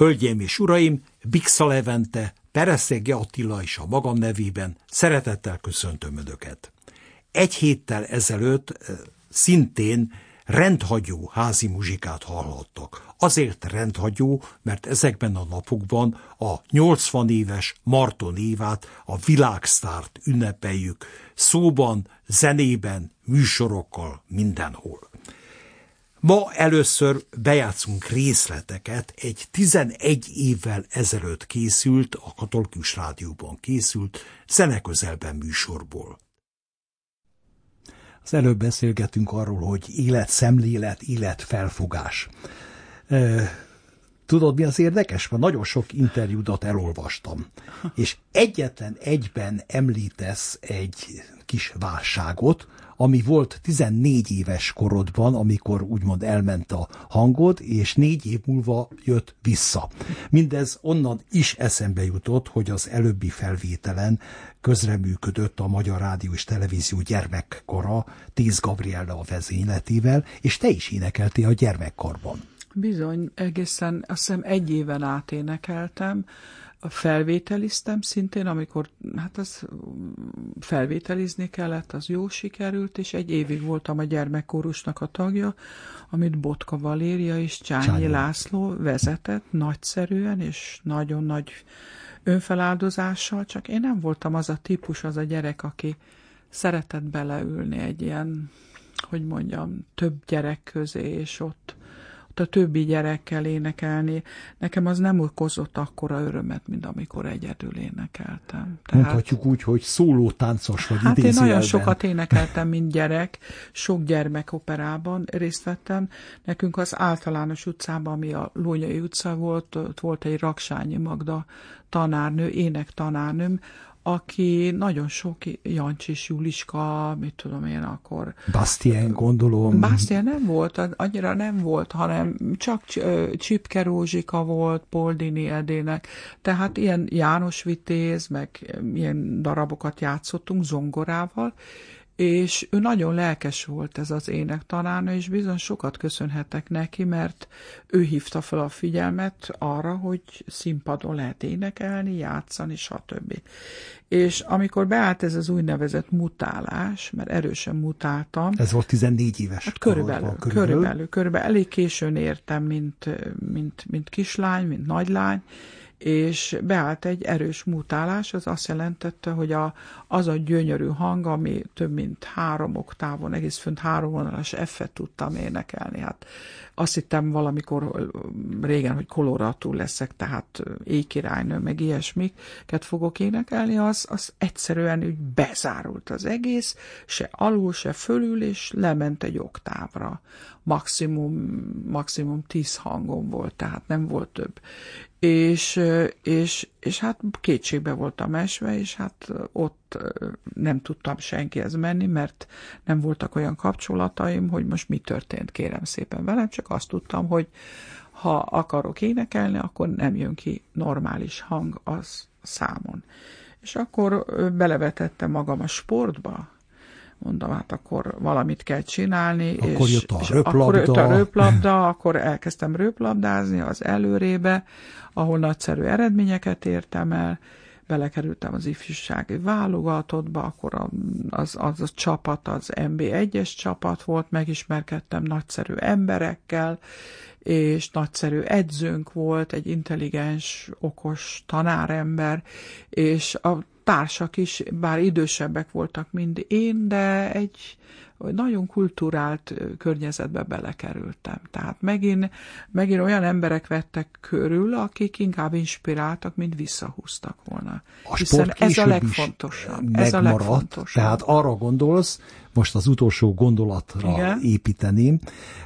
Hölgyeim és uraim, Bixa Levente, Pereszege Attila is a magam nevében szeretettel köszöntöm Önöket. Egy héttel ezelőtt eh, szintén rendhagyó házi muzsikát hallhattak. Azért rendhagyó, mert ezekben a napokban a 80 éves Marton évát, a világsztárt ünnepeljük, szóban, zenében, műsorokkal, mindenhol. Ma először bejátszunk részleteket egy 11 évvel ezelőtt készült, a Katolikus Rádióban készült zeneközelben műsorból. Az előbb beszélgetünk arról, hogy élet szemlélet, élet felfogás. Tudod, mi az érdekes? Mert nagyon sok interjúdat elolvastam, és egyetlen egyben említesz egy kis válságot, ami volt 14 éves korodban, amikor úgymond elment a hangod, és négy év múlva jött vissza. Mindez onnan is eszembe jutott, hogy az előbbi felvételen közreműködött a Magyar Rádió és Televízió gyermekkora Tíz Gabriella a vezényletével, és te is énekeltél a gyermekkarban. Bizony, egészen azt hiszem egy éven át énekeltem, felvételiztem szintén, amikor hát az felvételizni kellett, az jó sikerült, és egy évig voltam a gyermekkórusnak a tagja, amit Botka Valéria és Csányi, Csányi. László vezetett nagyszerűen, és nagyon nagy önfeláldozással, csak én nem voltam az a típus, az a gyerek, aki szeretett beleülni egy ilyen, hogy mondjam, több gyerek közé, és ott a többi gyerekkel énekelni, nekem az nem okozott akkora örömet, mint amikor egyedül énekeltem. Tehát, Mondhatjuk úgy, hogy szóló táncos vagy Hát én nagyon sokat énekeltem, mint gyerek, sok gyermekoperában részt vettem. Nekünk az általános utcában, ami a Lónyai utca volt, ott volt egy Raksányi Magda tanárnő, ének tanárnőm, aki nagyon sok Jancsis Juliska, mit tudom én akkor. Bastien gondolom. Bastien nem volt, annyira nem volt, hanem csak Csipke Rózsika volt, Poldini Edének, tehát ilyen János Vitéz, meg ilyen darabokat játszottunk zongorával, és ő nagyon lelkes volt ez az énektanárnő, és bizony sokat köszönhetek neki, mert ő hívta fel a figyelmet arra, hogy színpadon lehet énekelni, játszani, stb. És amikor beállt ez az úgynevezett mutálás, mert erősen mutáltam. Ez volt 14 éves. Hát körülbelül, körülbelül, körülbelül, körülbelül. Elég későn értem, mint, mint, mint kislány, mint nagylány, és beállt egy erős mutálás, az azt jelentette, hogy a, az a gyönyörű hang, ami több mint három oktávon, egész fönt három vonalas F-et tudtam énekelni. Hát azt hittem valamikor régen, hogy koloratú leszek, tehát éjkirálynő, meg ilyesmiket fogok énekelni, az, az egyszerűen úgy bezárult az egész, se alul, se fölül, és lement egy oktávra. Maximum, maximum tíz hangom volt, tehát nem volt több és, és, és hát kétségbe voltam esve, és hát ott nem tudtam senkihez menni, mert nem voltak olyan kapcsolataim, hogy most mi történt, kérem szépen velem, csak azt tudtam, hogy ha akarok énekelni, akkor nem jön ki normális hang az számon. És akkor belevetettem magam a sportba, mondom, hát akkor valamit kell csinálni. Akkor és, jött a röplabda. Akkor jött a röplabda, akkor elkezdtem röplabdázni az előrébe, ahol nagyszerű eredményeket értem el, belekerültem az ifjúsági válogatottba, akkor az, az a csapat, az MB1-es csapat volt, megismerkedtem nagyszerű emberekkel, és nagyszerű edzőnk volt, egy intelligens, okos tanárember, és a társak is, bár idősebbek voltak, mint én, de egy nagyon kulturált környezetbe belekerültem. Tehát megint, megint olyan emberek vettek körül, akik inkább inspiráltak, mint visszahúztak volna. A Hiszen ez a legfontosabb. Ez a legfontosabb. Tehát arra gondolsz, most az utolsó gondolatra Igen? építeném,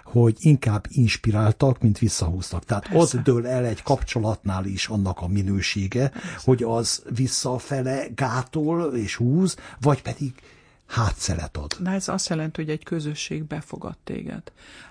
hogy inkább inspiráltak, mint visszahúztak. Tehát Persze. az dől el egy kapcsolatnál is annak a minősége, Persze. hogy az visszafele gátol és húz, vagy pedig hátszelet ad. Na ez azt jelenti, hogy egy közösség befogad téged.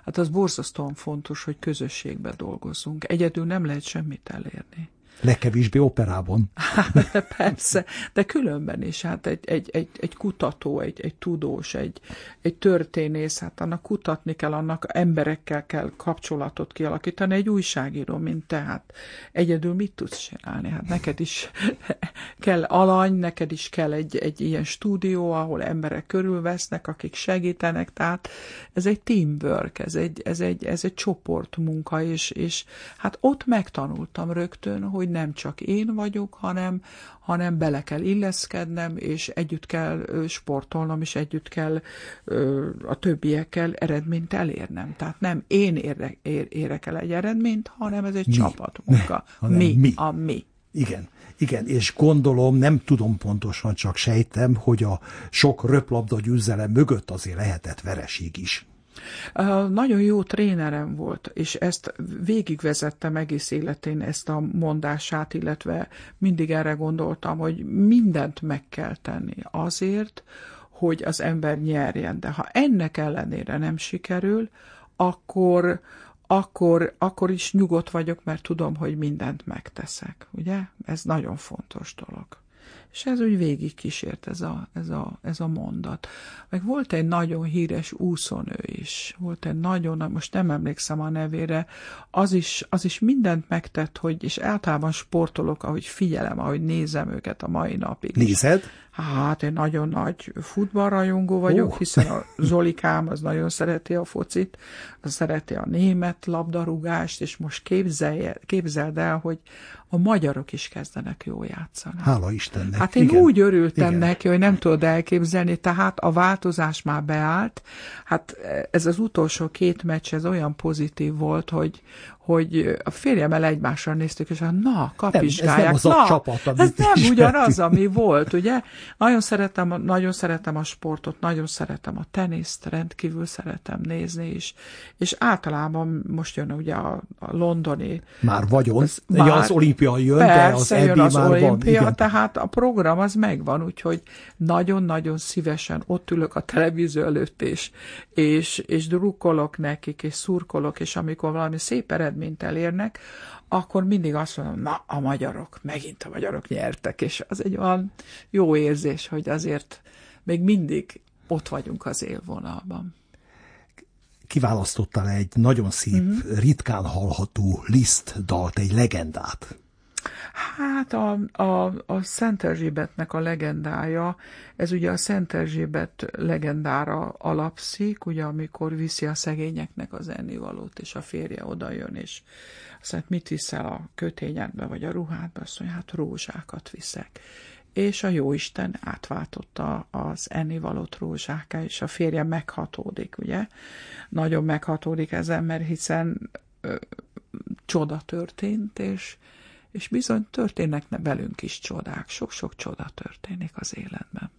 Hát az borzasztóan fontos, hogy közösségbe dolgozzunk. Egyedül nem lehet semmit elérni. Legkevésbé operában. Persze, de különben is, hát egy, egy, egy, egy kutató, egy, egy tudós, egy, egy történész, hát annak kutatni kell, annak emberekkel kell kapcsolatot kialakítani, egy újságíró, mint te, hát egyedül mit tudsz csinálni? Hát neked is kell alany, neked is kell egy, egy ilyen stúdió, ahol emberek körülvesznek, akik segítenek, tehát ez egy teamwork, ez egy, ez egy, ez egy csoportmunka, és, és hát ott megtanultam rögtön, hogy nem csak én vagyok, hanem, hanem bele kell illeszkednem, és együtt kell sportolnom, és együtt kell a többiekkel eredményt elérnem. Tehát nem én érek, ér, érek el egy eredményt, hanem ez egy mi? csapatmunka. mi, mi, a mi. Igen. Igen, és gondolom, nem tudom pontosan, csak sejtem, hogy a sok röplabda győzelem mögött azért lehetett vereség is. Nagyon jó trénerem volt, és ezt végigvezettem egész életén ezt a mondását, illetve mindig erre gondoltam, hogy mindent meg kell tenni azért, hogy az ember nyerjen. De ha ennek ellenére nem sikerül, akkor, akkor, akkor is nyugodt vagyok, mert tudom, hogy mindent megteszek. Ugye? Ez nagyon fontos dolog. És ez úgy végig kísért ez a, ez, a, ez a mondat. Meg volt egy nagyon híres úszónő is, volt egy nagyon, most nem emlékszem a nevére, az is, az is mindent megtett, hogy, és általában sportolok, ahogy figyelem, ahogy nézem őket a mai napig. Nézed? Hát én nagyon nagy futballrajongó vagyok, oh. hiszen a Zolikám az nagyon szereti a focit, az szereti a német labdarúgást, és most képzelj, képzeld el, hogy a magyarok is kezdenek jól játszani. Hála Istennek. Hát én Igen. úgy örültem Igen. neki, hogy nem tudod elképzelni, tehát a változás már beállt. Hát ez az utolsó két meccs, ez olyan pozitív volt, hogy, hogy a férjemmel egymásra néztük, és na, kapizsgálják. Nem, ez nem az na, a csapat, ez nem ugyanaz, ami volt, ugye? Nagyon szeretem, nagyon szeretem a sportot, nagyon szeretem a teniszt, rendkívül szeretem nézni is, és általában most jön ugye a, a londoni... Már vagyon, az, már, az olimpia jön, persze, de az jön az már olimpia, van. Igen. tehát a program az megvan, úgyhogy nagyon-nagyon szívesen ott ülök a televízió előtt, és, és, és drukkolok nekik, és szurkolok, és amikor valami szép eredmény eredményt elérnek, akkor mindig azt mondom, na, a magyarok, megint a magyarok nyertek, és az egy olyan jó érzés, hogy azért még mindig ott vagyunk az élvonalban. Kiválasztottál egy nagyon szép, mm-hmm. ritkán hallható Liszt dalt, egy legendát. Hát a, a, a Szent Erzsébetnek a legendája, ez ugye a Szent Erzsébet legendára alapszik, ugye amikor viszi a szegényeknek az ennivalót, és a férje oda jön, és azt mondja, mit viszel a kötényedbe, vagy a ruhádba, azt mondja, hát rózsákat viszek és a jóisten átváltotta az ennivalót rózsáká, és a férje meghatódik, ugye? Nagyon meghatódik ezen, mert hiszen ö, csoda történt, és és bizony történnek velünk is csodák, sok-sok csoda történik az életben.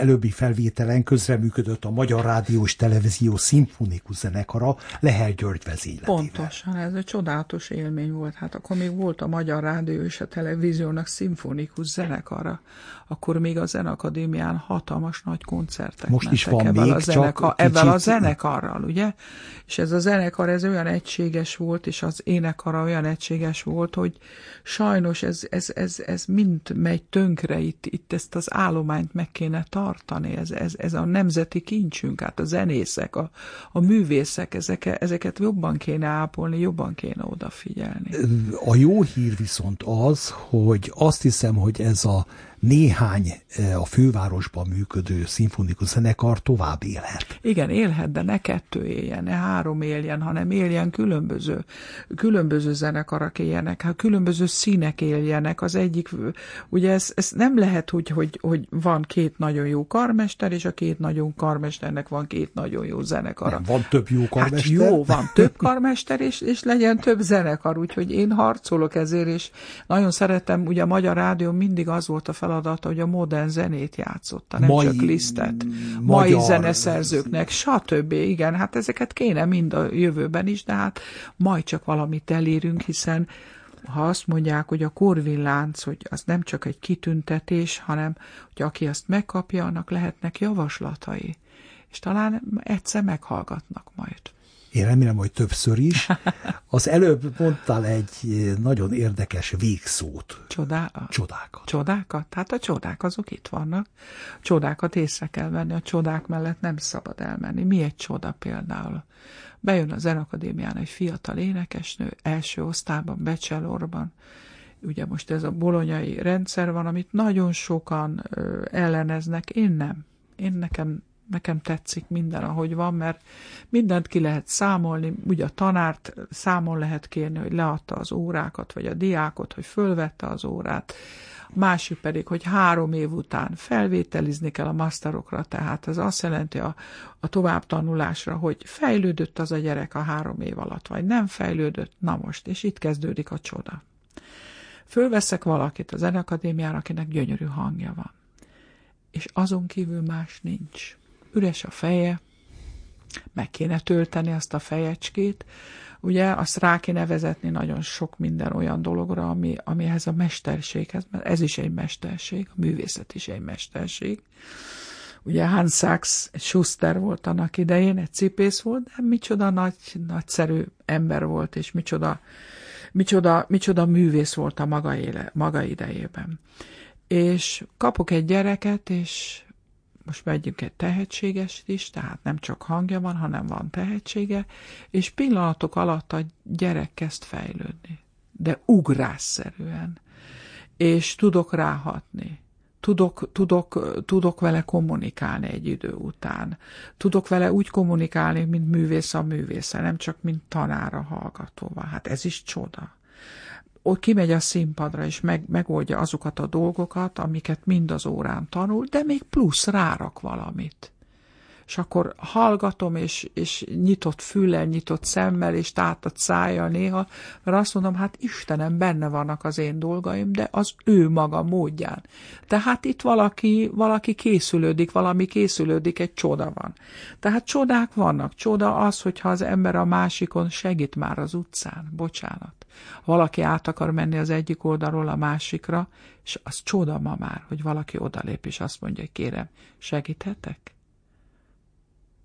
Előbbi felvételen közreműködött a Magyar Rádió és Televízió szimfonikus zenekara Lehel György vezényletével. Pontosan, ez egy csodálatos élmény volt. Hát akkor még volt a Magyar Rádió és a Televíziónak szimfonikus zenekara. Akkor még a Zenakadémián hatalmas nagy koncertek Most is van ebben még, a zeneka, csak ebben a kicsit- zenekarral, ugye? És ez a zenekar, ez olyan egységes volt, és az énekara olyan egységes volt, hogy sajnos ez, ez, ez, ez mind megy tönkre, itt, itt ezt az állományt meg kéne tartani, ez, ez, ez a nemzeti kincsünk, hát a zenészek, a, a művészek, ezeket, ezeket jobban kéne ápolni, jobban kéne odafigyelni. A jó hír viszont az, hogy azt hiszem, hogy ez a néhány eh, a fővárosban működő szimfonikus zenekar tovább élhet. Igen, élhet, de ne kettő éljen, ne három éljen, hanem éljen különböző, különböző zenekarak éljenek, hát különböző színek éljenek. Az egyik, ugye ez, ez nem lehet úgy, hogy, hogy van két nagyon jó karmester, és a két nagyon karmesternek van két nagyon jó zenekara. Nem, van több jó Hát karmester. jó, van több karmester, és, és legyen több zenekar, úgyhogy én harcolok ezért, és nagyon szeretem, ugye a Magyar Rádió mindig az volt a feladata, hogy a modern zenét játszotta, nem Mai- csak lisztet. Mai zeneszerzőknek, stb. Igen, hát ezeket kéne mind a jövőben is, de hát majd csak valamit elérünk, hiszen ha azt mondják, hogy a korvillánc, hogy az nem csak egy kitüntetés, hanem hogy aki azt megkapja, annak lehetnek javaslatai. És talán egyszer meghallgatnak majd. Én remélem, hogy többször is. Az előbb mondtál egy eh, nagyon érdekes végszót. Csodá... Csodákat. Csodákat? Hát a csodák azok itt vannak. Csodákat észre kell venni, a csodák mellett nem szabad elmenni. Mi egy csoda például? Bejön a Zenakadémián egy fiatal énekesnő, első osztályban, Becselorban. Ugye most ez a bolonyai rendszer van, amit nagyon sokan elleneznek, én nem. Én nekem nekem tetszik minden, ahogy van, mert mindent ki lehet számolni, ugye a tanárt számon lehet kérni, hogy leadta az órákat, vagy a diákot, hogy fölvette az órát, a másik pedig, hogy három év után felvételizni kell a masterokra, tehát ez azt jelenti a, a továbbtanulásra, hogy fejlődött az a gyerek a három év alatt, vagy nem fejlődött, na most, és itt kezdődik a csoda. Fölveszek valakit a zenekadémiára, akinek gyönyörű hangja van, és azon kívül más nincs üres a feje, meg kéne tölteni azt a fejecskét, ugye azt rá kéne vezetni nagyon sok minden olyan dologra, ami, amihez a mesterséghez, mert ez is egy mesterség, a művészet is egy mesterség. Ugye Hans Sachs Schuster volt annak idején, egy cipész volt, de micsoda nagy, nagyszerű ember volt, és micsoda, micsoda, micsoda művész volt a maga, éle, maga idejében. És kapok egy gyereket, és most vegyünk egy tehetséges is, tehát nem csak hangja van, hanem van tehetsége, és pillanatok alatt a gyerek kezd fejlődni, de ugrásszerűen, és tudok ráhatni. Tudok, tudok, tudok vele kommunikálni egy idő után. Tudok vele úgy kommunikálni, mint művész a művésze, nem csak mint tanára hallgatóval. Hát ez is csoda ott kimegy a színpadra, és meg, megoldja azokat a dolgokat, amiket mind az órán tanul, de még plusz rárak valamit. És akkor hallgatom, és, és nyitott füllel, nyitott szemmel, és tátott szájjal néha, mert azt mondom, hát Istenem, benne vannak az én dolgaim, de az ő maga módján. Tehát itt valaki, valaki készülődik, valami készülődik, egy csoda van. Tehát csodák vannak. Csoda az, hogyha az ember a másikon segít már az utcán. Bocsánat valaki át akar menni az egyik oldalról a másikra, és az csoda ma már, hogy valaki odalép, és azt mondja, hogy kérem, segíthetek?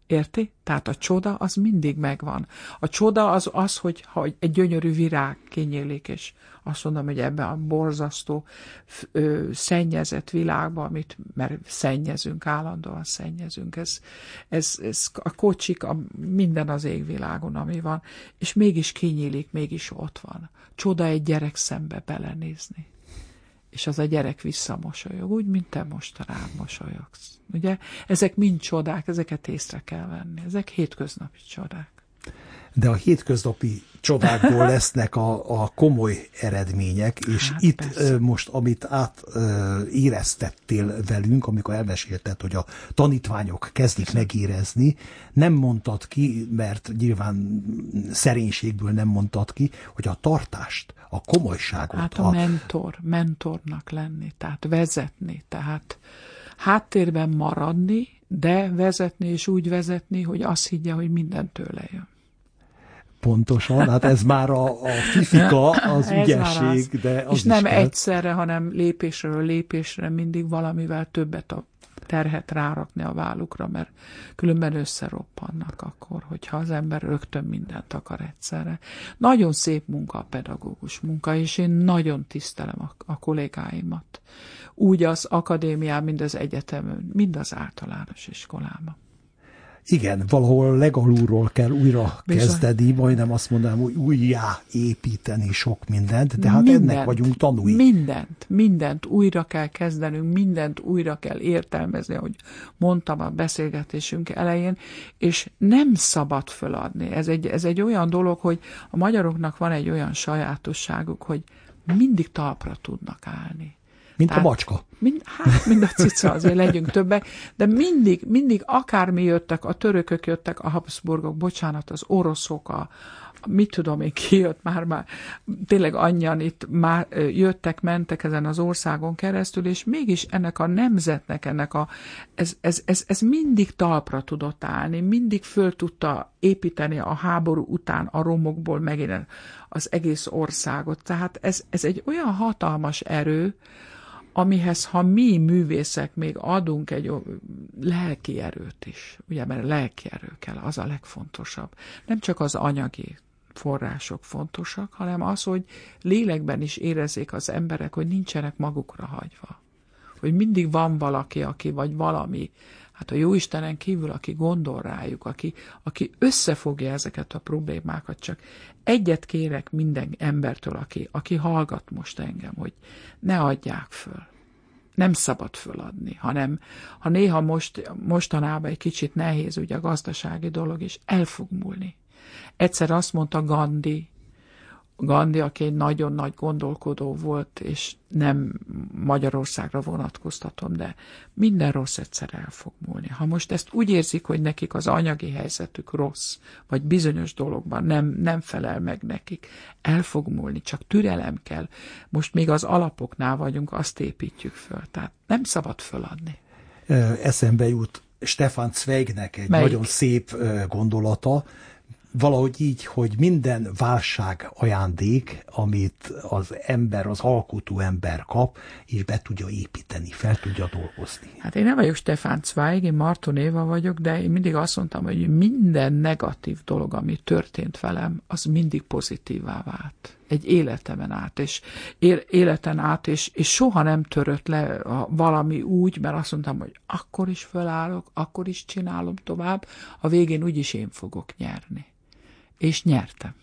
Érti? Tehát a csoda az mindig megvan. A csoda az az, hogy ha egy gyönyörű virág kinyílik, és azt mondom, hogy ebben a borzasztó, ö, szennyezett világban, amit, mert szennyezünk, állandóan szennyezünk, ez, ez, ez a kocsik, a, minden az égvilágon, ami van, és mégis kinyílik, mégis ott van. Csoda egy gyerek szembe belenézni és az a gyerek visszamosolyog, úgy, mint te most rám mosolyogsz. Ugye? Ezek mind csodák, ezeket észre kell venni. Ezek hétköznapi csodák. De a hétköznapi csodákból lesznek a, a komoly eredmények, és hát itt persze. most, amit átéreztettél velünk, amikor elmesélted, hogy a tanítványok kezdik megérezni, nem mondtad ki, mert nyilván szerénységből nem mondtad ki, hogy a tartást, a komolyságot. Hát a, a mentor, mentornak lenni, tehát vezetni, tehát háttérben maradni, de vezetni és úgy vezetni, hogy azt higgye, hogy minden tőle jön. Pontosan, hát ez már a, a fifika, az ez ügyesség, az. de az És nem kell. egyszerre, hanem lépésről lépésre mindig valamivel többet terhet rárakni a vállukra, mert különben összeroppannak akkor, hogyha az ember rögtön mindent akar egyszerre. Nagyon szép munka a pedagógus munka, és én nagyon tisztelem a, a kollégáimat. Úgy az akadémián, mind az egyetemen, mind az általános iskolában. Igen, valahol legalulról kell újra Bizony. kezdeni, majdnem azt mondanám, hogy újjá építeni sok mindent, de hát mindent, ennek vagyunk tanúi. Mindent, mindent újra kell kezdenünk, mindent újra kell értelmezni, ahogy mondtam a beszélgetésünk elején, és nem szabad föladni. Ez egy, ez egy olyan dolog, hogy a magyaroknak van egy olyan sajátosságuk, hogy mindig talpra tudnak állni. Mint Tehát, a macska. Mind, hát, mind a cica, azért legyünk többek, de mindig, mindig akármi jöttek, a törökök jöttek, a Habsburgok, bocsánat, az oroszok, a, mit tudom én, ki jött már, már tényleg annyian itt már jöttek, mentek ezen az országon keresztül, és mégis ennek a nemzetnek, ennek a, ez, ez, ez, ez mindig talpra tudott állni, mindig föl tudta építeni a háború után a romokból megint az egész országot. Tehát ez, ez egy olyan hatalmas erő, amihez, ha mi művészek még adunk egy lelki erőt is, ugye, mert lelki erő kell, az a legfontosabb. Nem csak az anyagi források fontosak, hanem az, hogy lélekben is érezzék az emberek, hogy nincsenek magukra hagyva. Hogy mindig van valaki, aki, vagy valami, hát a Jóistenen kívül, aki gondol rájuk, aki, aki összefogja ezeket a problémákat, csak egyet kérek minden embertől, aki, aki hallgat most engem, hogy ne adják föl. Nem szabad föladni, hanem ha néha most, mostanában egy kicsit nehéz ugye a gazdasági dolog, és el fog múlni. Egyszer azt mondta Gandhi, Gandhi, aki egy nagyon nagy gondolkodó volt, és nem Magyarországra vonatkoztatom, de minden rossz egyszer el fog múlni. Ha most ezt úgy érzik, hogy nekik az anyagi helyzetük rossz, vagy bizonyos dologban nem, nem felel meg nekik, el fog múlni, csak türelem kell. Most még az alapoknál vagyunk, azt építjük föl. Tehát nem szabad föladni. Eszembe jut Stefan Zweignek egy Melyik? nagyon szép gondolata, valahogy így, hogy minden válság ajándék, amit az ember, az alkotó ember kap, és be tudja építeni, fel tudja dolgozni. Hát én nem vagyok Stefán Zweig, én Marton Éva vagyok, de én mindig azt mondtam, hogy minden negatív dolog, ami történt velem, az mindig pozitívá vált. Egy életemen át, és életen át, és, és soha nem törött le valami úgy, mert azt mondtam, hogy akkor is fölállok, akkor is csinálom tovább, a végén úgyis én fogok nyerni és nyertem.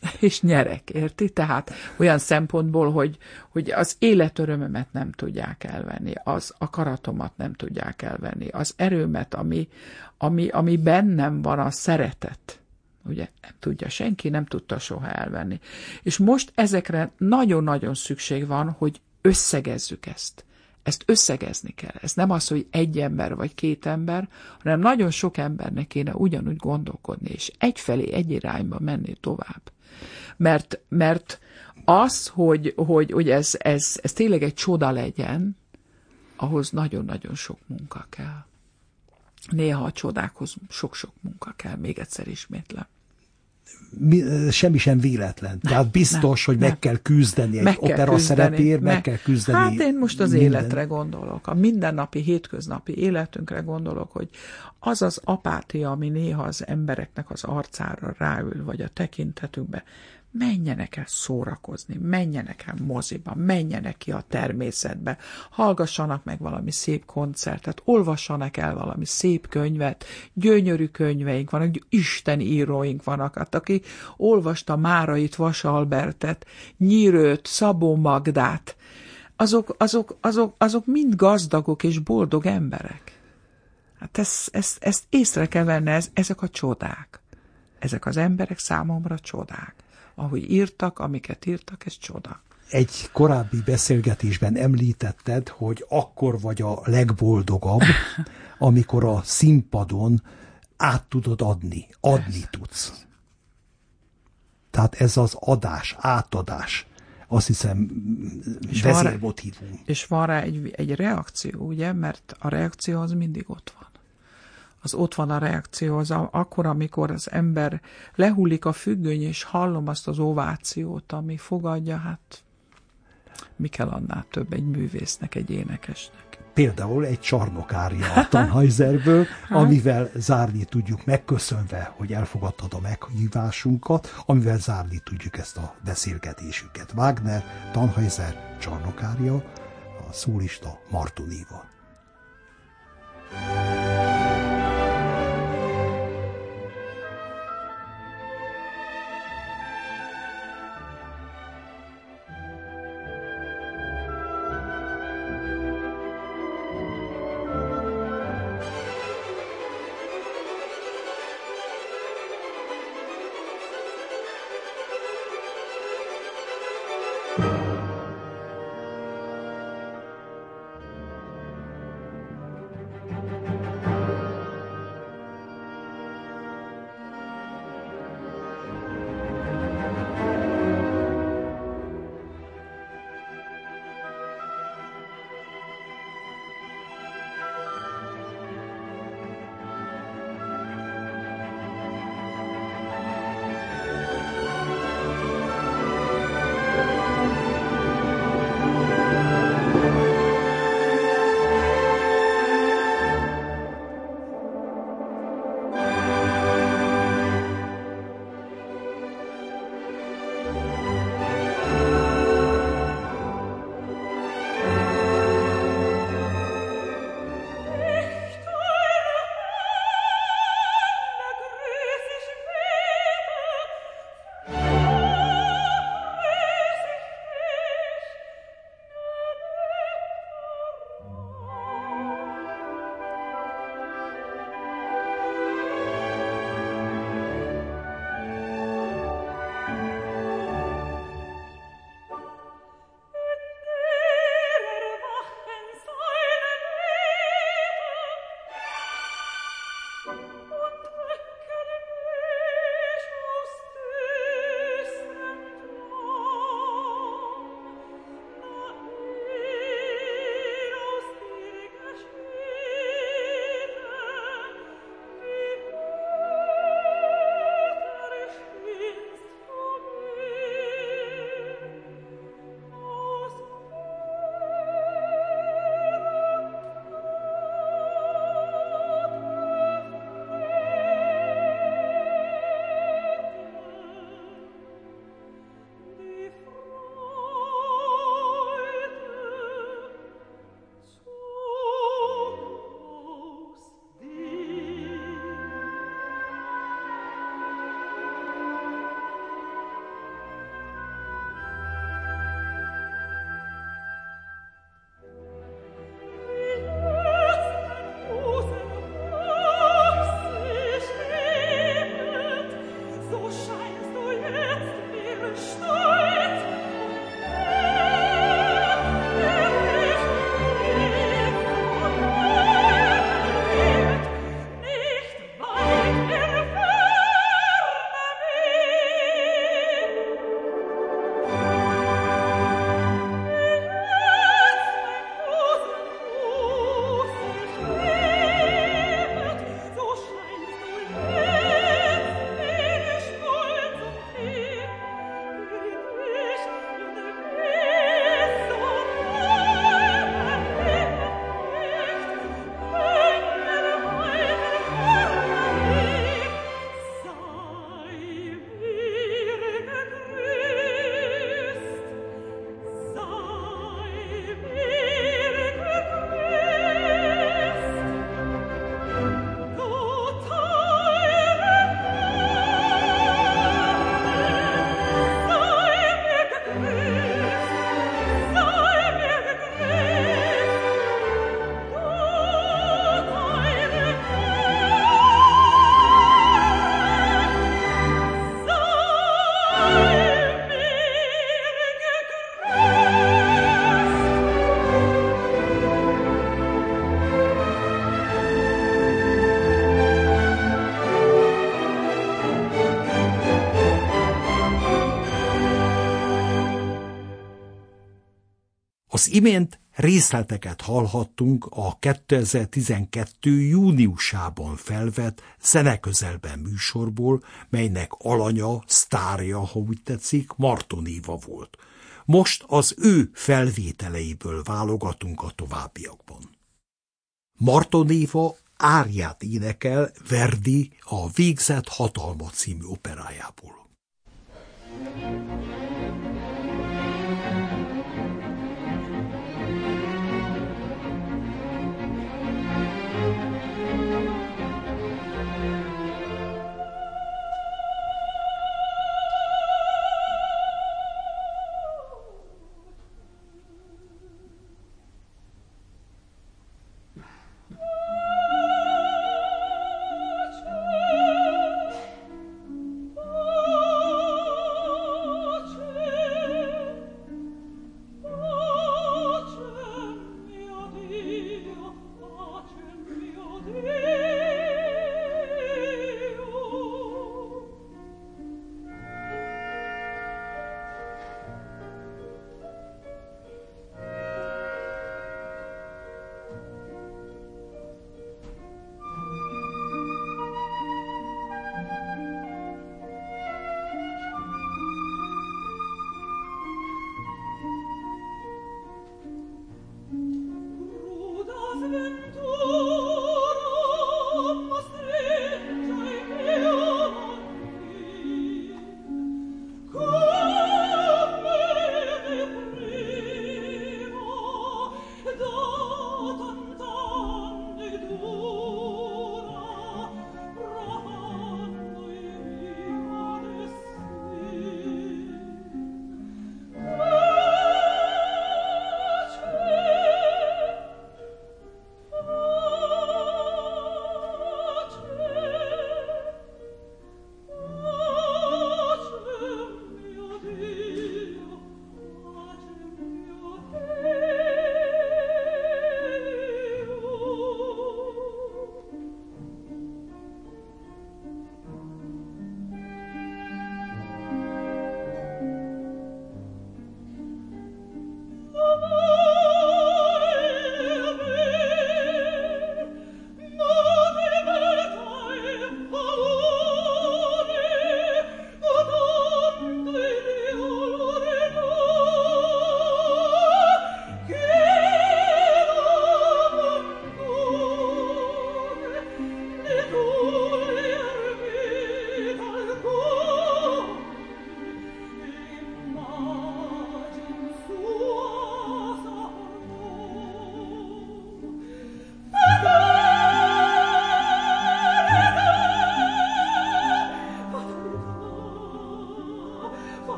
És nyerek, érti? Tehát olyan szempontból, hogy, hogy az életörömömet nem tudják elvenni, az akaratomat nem tudják elvenni, az erőmet, ami, ami, ami bennem van, a szeretet, ugye nem tudja senki, nem tudta soha elvenni. És most ezekre nagyon-nagyon szükség van, hogy összegezzük ezt. Ezt összegezni kell. Ez nem az, hogy egy ember vagy két ember, hanem nagyon sok embernek kéne ugyanúgy gondolkodni, és egyfelé, egy irányba menni tovább. Mert, mert az, hogy, hogy, hogy ez, ez, ez tényleg egy csoda legyen, ahhoz nagyon-nagyon sok munka kell. Néha a csodákhoz sok-sok munka kell, még egyszer ismétlem semmi sem véletlen. Nem, Tehát biztos, nem, hogy meg nem. kell küzdeni egy meg opera szerepért, meg, meg kell küzdeni. Hát én most az minden. életre gondolok, a mindennapi, hétköznapi életünkre gondolok, hogy az az apátia, ami néha az embereknek az arcára ráül, vagy a tekintetükbe, menjenek el szórakozni, menjenek el moziba, menjenek ki a természetbe, hallgassanak meg valami szép koncertet, olvassanak el valami szép könyvet, gyönyörű könyveink vannak, Isten íróink vannak, hát aki olvasta Márait, Vas Albertet, Nyírőt, Szabó Magdát, azok, azok, azok, azok mind gazdagok és boldog emberek. Hát ezt, ezt, ezt észre kell venni, ez, ezek a csodák. Ezek az emberek számomra csodák ahogy írtak, amiket írtak, ez csoda. Egy korábbi beszélgetésben említetted, hogy akkor vagy a legboldogabb, amikor a színpadon át tudod adni, adni tudsz. Tehát ez az adás, átadás, azt hiszem és vezérmotívum. Van, és van rá egy, egy reakció, ugye, mert a reakció az mindig ott van. Az ott van a reakció, az a, akkor, amikor az ember lehullik a függöny, és hallom azt az ovációt, ami fogadja, hát mi kell annál több egy művésznek, egy énekesnek például egy csarnokárja a Tannheiserből, amivel zárni tudjuk, megköszönve, hogy elfogadtad a meghívásunkat, amivel zárni tudjuk ezt a beszélgetésüket. Wagner, Tannheiser csarnokárja, a szólista Martonival. thank you Az imént részleteket hallhattunk a 2012. júniusában felvett Zeneközelben műsorból, melynek alanya, sztárja, ha úgy tetszik, Martonéva volt. Most az ő felvételeiből válogatunk a továbbiakban. Martonéva árját énekel Verdi a Végzett hatalma című operájából. thank you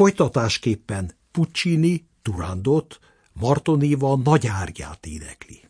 Folytatásképpen Puccini, Turandot, Martonéva nagyárját énekli.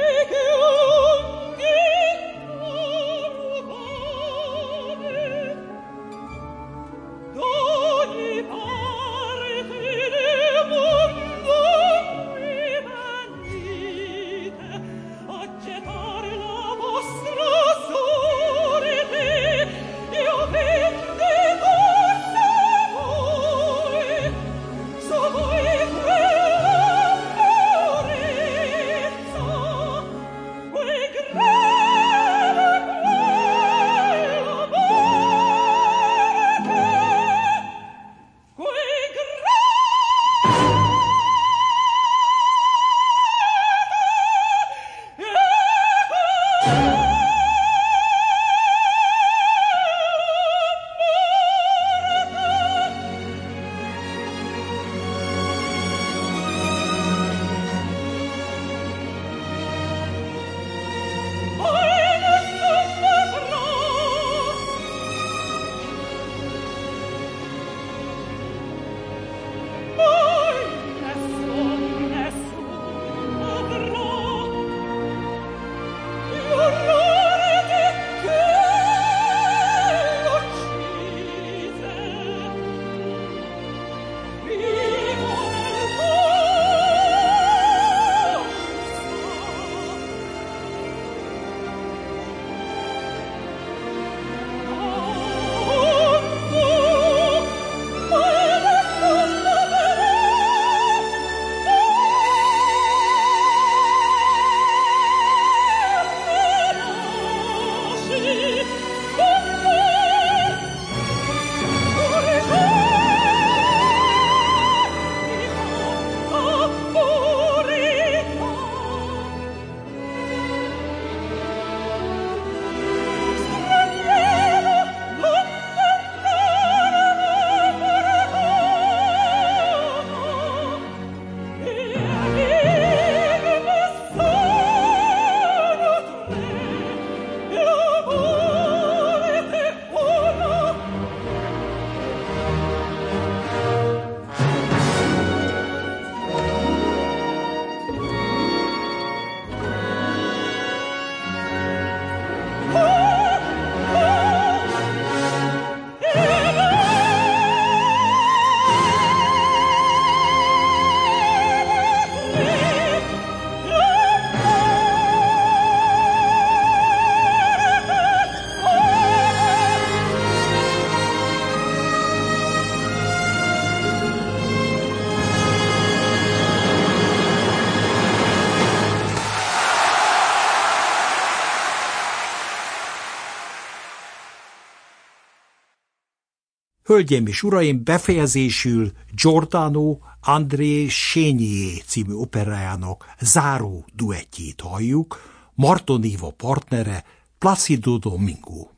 Hölgyeim és uraim, befejezésül Giordano André Sényié című operájának záró duettjét halljuk, Martoniva partnere Placido Domingo.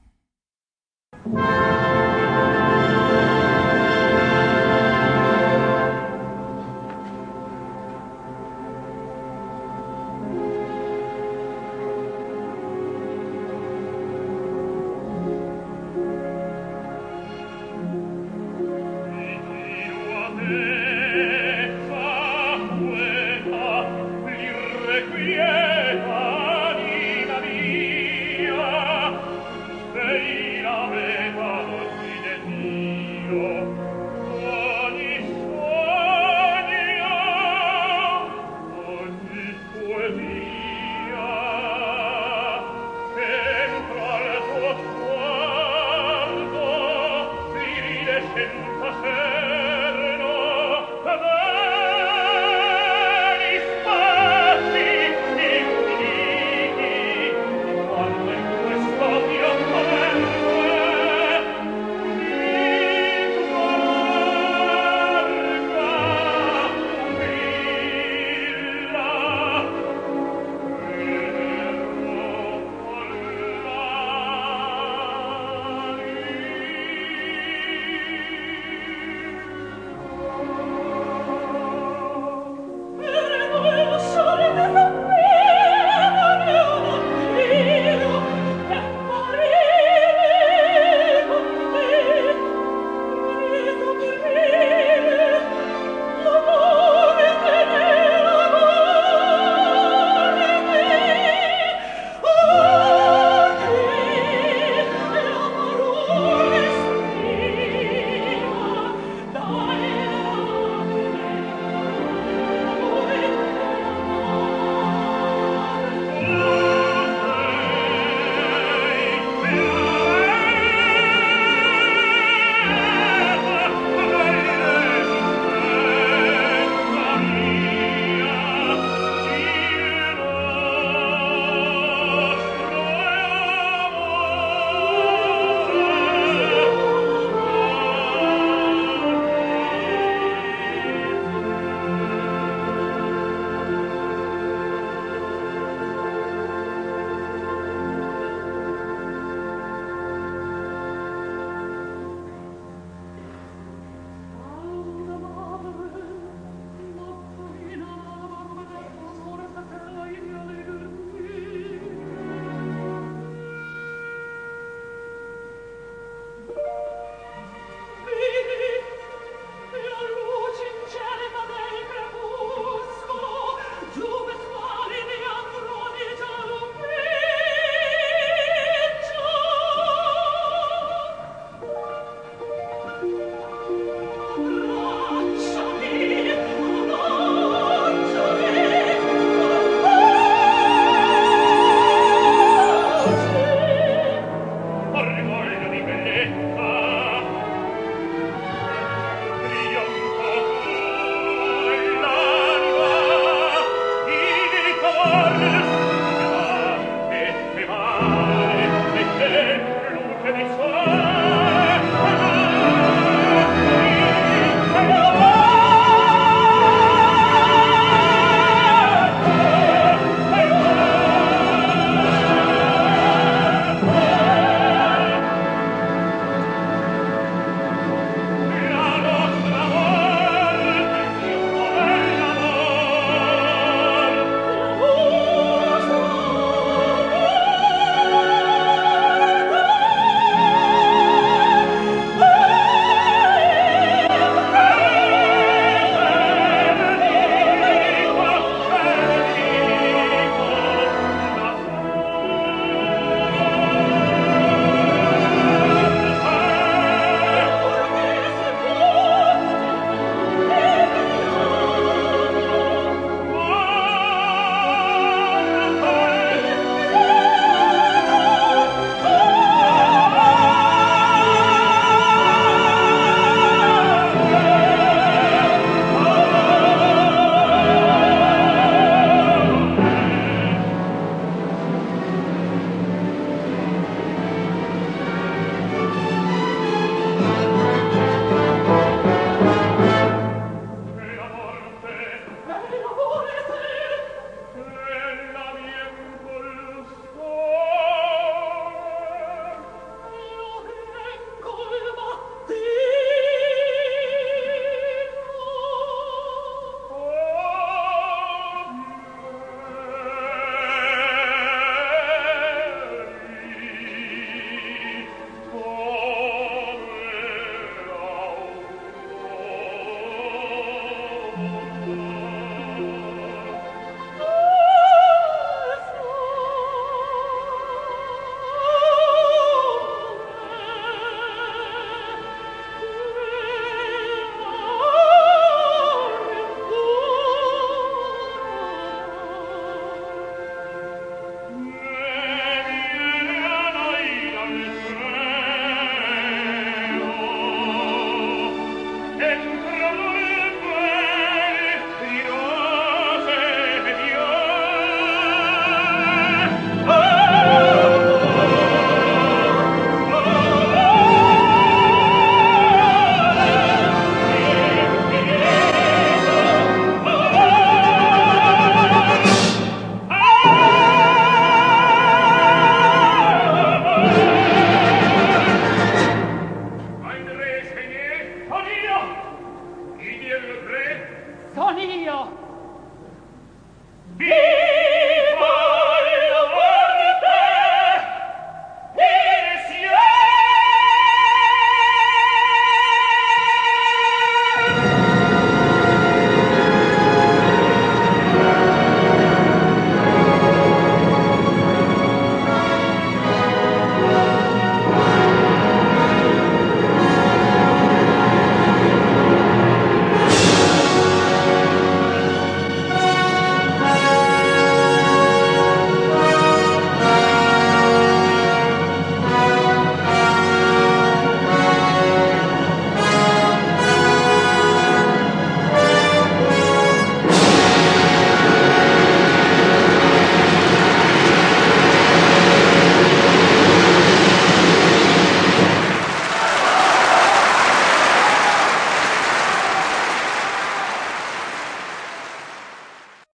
thank you